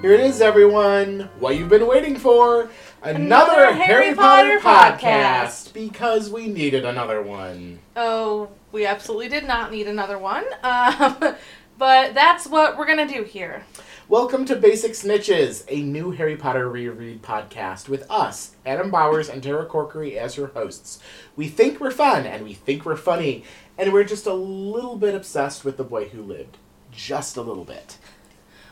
Here it is, everyone. What you've been waiting for. Another, Another Harry, Harry Potter, Potter podcast. Because we needed another one. Oh, we absolutely did not need another one. Um, but that's what we're going to do here. Welcome to Basic Snitches, a new Harry Potter reread podcast with us, Adam Bowers and Tara Corkery, as your hosts. We think we're fun and we think we're funny, and we're just a little bit obsessed with the boy who lived. Just a little bit.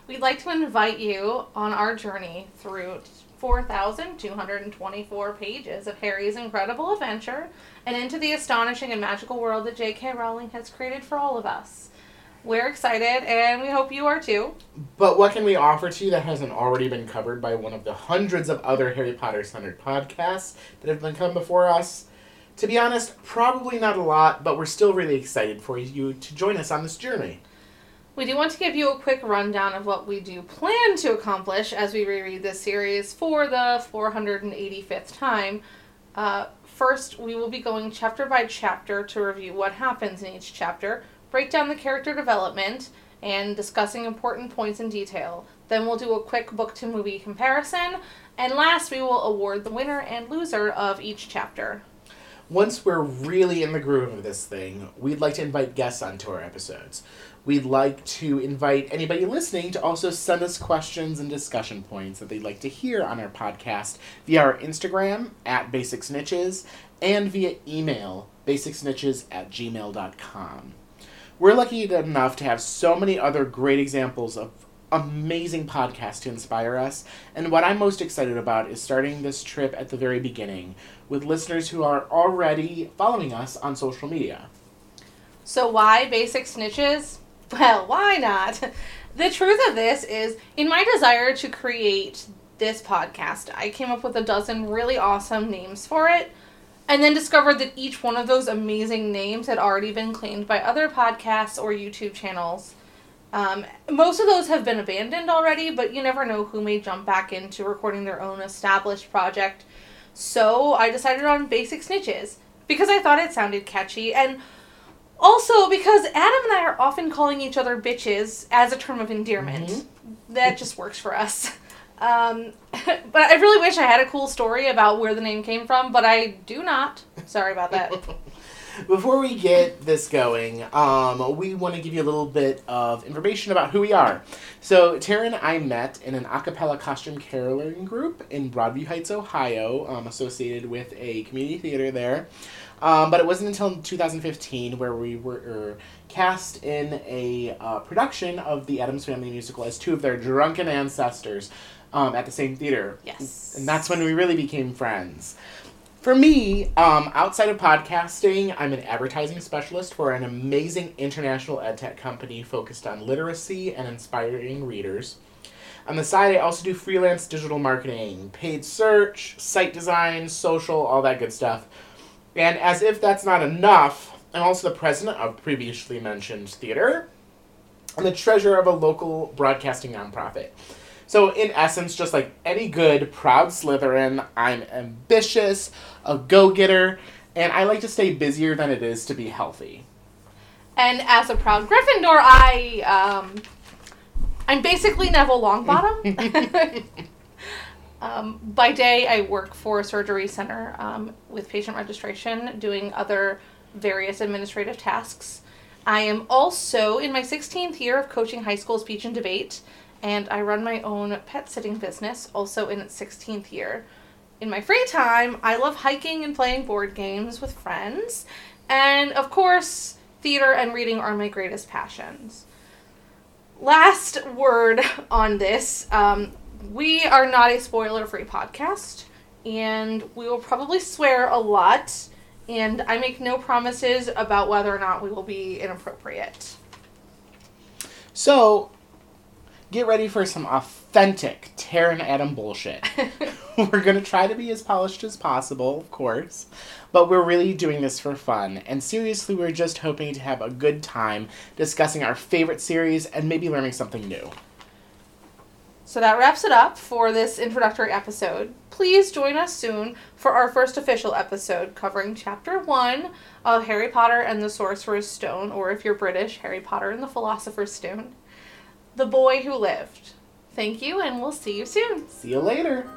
We'd like to invite you on our journey through 4,224 pages of Harry's incredible adventure and into the astonishing and magical world that J.K. Rowling has created for all of us. We're excited, and we hope you are too. But what can we offer to you that hasn't already been covered by one of the hundreds of other Harry Potter centered podcasts that have been come before us? To be honest, probably not a lot, but we're still really excited for you to join us on this journey. We do want to give you a quick rundown of what we do plan to accomplish as we reread this series for the 485th time. Uh, first, we will be going chapter by chapter to review what happens in each chapter, break down the character development, and discussing important points in detail. Then we'll do a quick book to movie comparison, and last, we will award the winner and loser of each chapter. Once we're really in the groove of this thing, we'd like to invite guests onto our episodes. We'd like to invite anybody listening to also send us questions and discussion points that they'd like to hear on our podcast via our Instagram at Basic Snitches and via email basicsnitches at gmail.com. We're lucky enough to have so many other great examples of amazing podcast to inspire us, and what I'm most excited about is starting this trip at the very beginning with listeners who are already following us on social media. So why basic snitches? Well, why not? The truth of this is, in my desire to create this podcast, I came up with a dozen really awesome names for it, and then discovered that each one of those amazing names had already been claimed by other podcasts or YouTube channels. Um, most of those have been abandoned already, but you never know who may jump back into recording their own established project. So I decided on Basic Snitches because I thought it sounded catchy and also, because Adam and I are often calling each other bitches as a term of endearment, Mhm. that just works for us. Um, but I really wish I had a cool story about where the name came from, but I do not. Sorry about that. Before we get this going, um, we want to give you a little bit of information about who we are. So, Tara and I met in an a cappella costume caroling group in Broadview Heights, Ohio, um, associated with a community theater there. Um, but it wasn't until 2015 where we were er, cast in a uh, production of the Addams Family musical as two of their drunken ancestors um, at the same theater. Yes. And that's when we really became friends. For me, um, outside of podcasting, I'm an advertising specialist for an amazing international edtech company focused on literacy and inspiring readers. On the side, I also do freelance digital marketing, paid search, site design, social, all that good stuff. And as if that's not enough, I'm also the president of previously mentioned theater and the treasurer of a local broadcasting nonprofit. So, in essence, just like any good, proud Slytherin, I'm ambitious, a go getter, and I like to stay busier than it is to be healthy. And as a proud Gryffindor, I um, I'm basically Neville Longbottom. um, by day, I work for a surgery center um, with patient registration, doing other various administrative tasks. I am also in my 16th year of coaching high school speech and debate, and I run my own pet sitting business, also in its 16th year. In my free time, I love hiking and playing board games with friends, and of course, theater and reading are my greatest passions. Last word on this um, we are not a spoiler free podcast, and we will probably swear a lot, and I make no promises about whether or not we will be inappropriate. So, get ready for some authentic Tara and Adam bullshit. we're going to try to be as polished as possible, of course, but we're really doing this for fun. And seriously, we're just hoping to have a good time discussing our favorite series and maybe learning something new. So that wraps it up for this introductory episode. Please join us soon for our first official episode covering Chapter 1 of Harry Potter and the Sorcerer's Stone, or if you're British, Harry Potter and the Philosopher's Stone. The Boy Who Lived. Thank you, and we'll see you soon. See you later.